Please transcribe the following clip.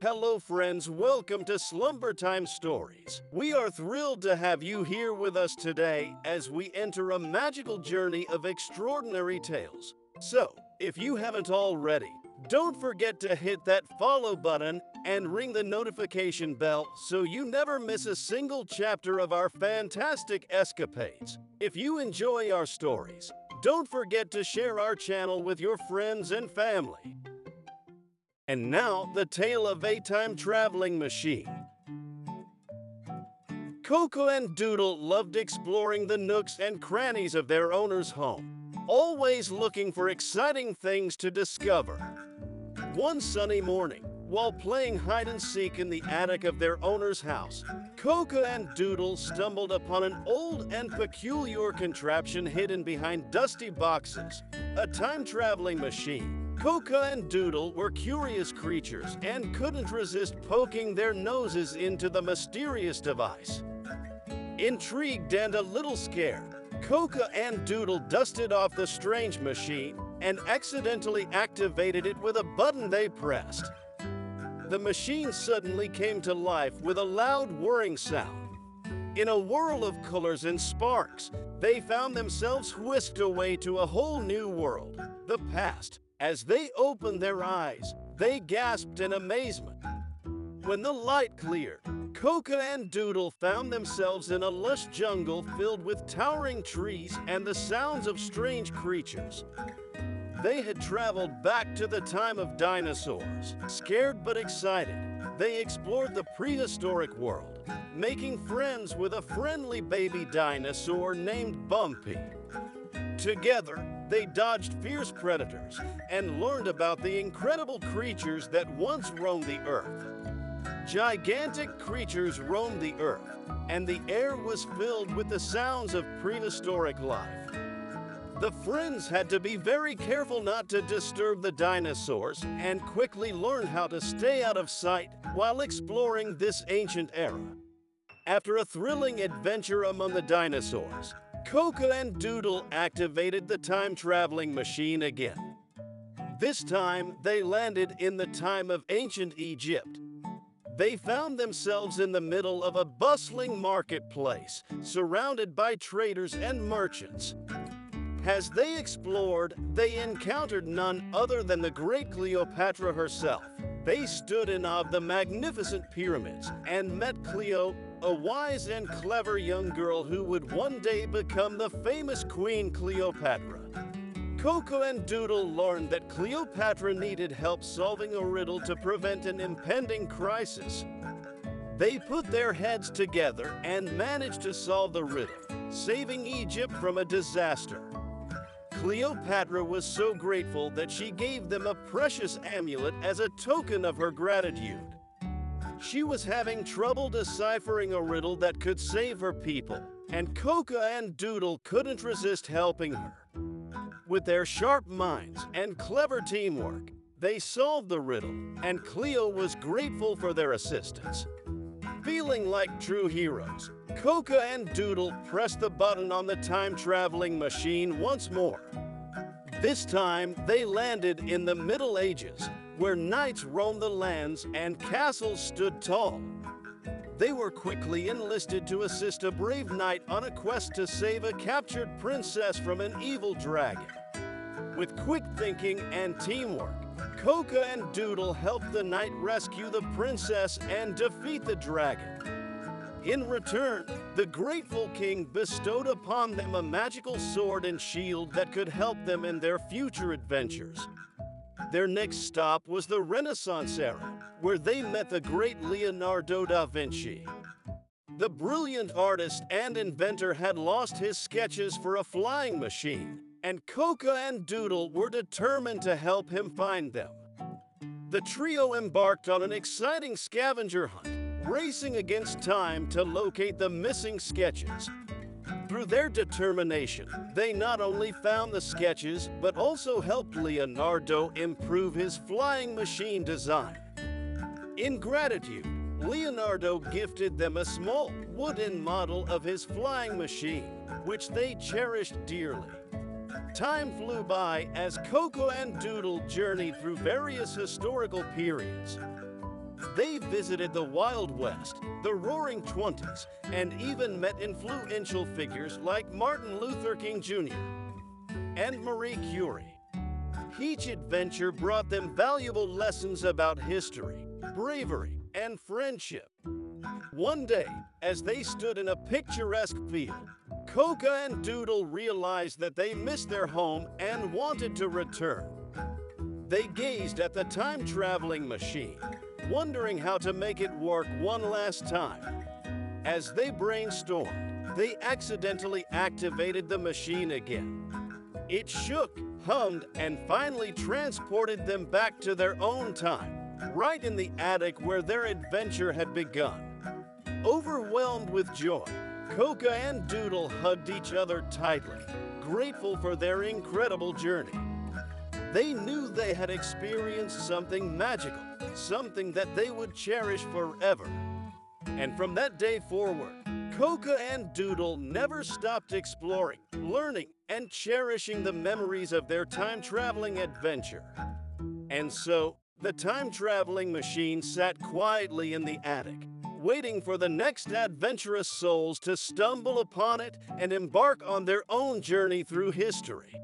Hello, friends. Welcome to Slumber Time Stories. We are thrilled to have you here with us today as we enter a magical journey of extraordinary tales. So, if you haven't already, don't forget to hit that follow button and ring the notification bell so you never miss a single chapter of our fantastic escapades. If you enjoy our stories, don't forget to share our channel with your friends and family. And now, the tale of a time traveling machine. Coco and Doodle loved exploring the nooks and crannies of their owner's home, always looking for exciting things to discover. One sunny morning, while playing hide and seek in the attic of their owner's house, Coco and Doodle stumbled upon an old and peculiar contraption hidden behind dusty boxes, a time traveling machine. Coco and Doodle were curious creatures and couldn't resist poking their noses into the mysterious device. Intrigued and a little scared, Coco and Doodle dusted off the strange machine and accidentally activated it with a button they pressed. The machine suddenly came to life with a loud whirring sound. In a whirl of colors and sparks, they found themselves whisked away to a whole new world, the past. As they opened their eyes, they gasped in amazement. When the light cleared, Coco and Doodle found themselves in a lush jungle filled with towering trees and the sounds of strange creatures. They had traveled back to the time of dinosaurs. Scared but excited, they explored the prehistoric world, making friends with a friendly baby dinosaur named Bumpy. Together, they dodged fierce predators and learned about the incredible creatures that once roamed the earth. Gigantic creatures roamed the earth, and the air was filled with the sounds of prehistoric life. The friends had to be very careful not to disturb the dinosaurs and quickly learned how to stay out of sight while exploring this ancient era. After a thrilling adventure among the dinosaurs, Coco and Doodle activated the time-traveling machine again. This time, they landed in the time of ancient Egypt. They found themselves in the middle of a bustling marketplace, surrounded by traders and merchants. As they explored, they encountered none other than the great Cleopatra herself. They stood in awe of the magnificent pyramids and met Cleo a wise and clever young girl who would one day become the famous Queen Cleopatra. Coco and Doodle learned that Cleopatra needed help solving a riddle to prevent an impending crisis. They put their heads together and managed to solve the riddle, saving Egypt from a disaster. Cleopatra was so grateful that she gave them a precious amulet as a token of her gratitude. She was having trouble deciphering a riddle that could save her people, and Coco and Doodle couldn't resist helping her. With their sharp minds and clever teamwork, they solved the riddle, and Cleo was grateful for their assistance. Feeling like true heroes, Coco and Doodle pressed the button on the time-traveling machine once more. This time, they landed in the Middle Ages, where knights roamed the lands and castles stood tall. They were quickly enlisted to assist a brave knight on a quest to save a captured princess from an evil dragon. With quick thinking and teamwork, Coco and Doodle help the knight rescue the princess and defeat the dragon. In return, the grateful king bestowed upon them a magical sword and shield that could help them in their future adventures. Their next stop was the Renaissance era, where they met the great Leonardo da Vinci. The brilliant artist and inventor had lost his sketches for a flying machine, and Coco and Doodle were determined to help him find them. The trio embarked on an exciting scavenger hunt, racing against time to locate the missing sketches. Through their determination, they not only found the sketches, but also helped Leonardo improve his flying machine design. In gratitude, Leonardo gifted them a small wooden model of his flying machine, which they cherished dearly. Time flew by as Coco and Doodle journeyed through various historical periods. They visited the Wild West, the Roaring Twenties, and even met influential figures like Martin Luther King Jr. and Marie Curie. Each adventure brought them valuable lessons about history, bravery, and friendship. One day, as they stood in a picturesque field, Coco and Doodle realized that they missed their home and wanted to return. They gazed at the time traveling machine, wondering how to make it work one last time. As they brainstormed, they accidentally activated the machine again. It shook, hummed, and finally transported them back to their own time, right in the attic where their adventure had begun. Overwhelmed with joy, Coco and Doodle hugged each other tightly, grateful for their incredible journey. They knew they had experienced something magical, something that they would cherish forever. And from that day forward, Coco and Doodle never stopped exploring, learning, and cherishing the memories of their time traveling adventure. And so, the time traveling machine sat quietly in the attic, waiting for the next adventurous souls to stumble upon it and embark on their own journey through history.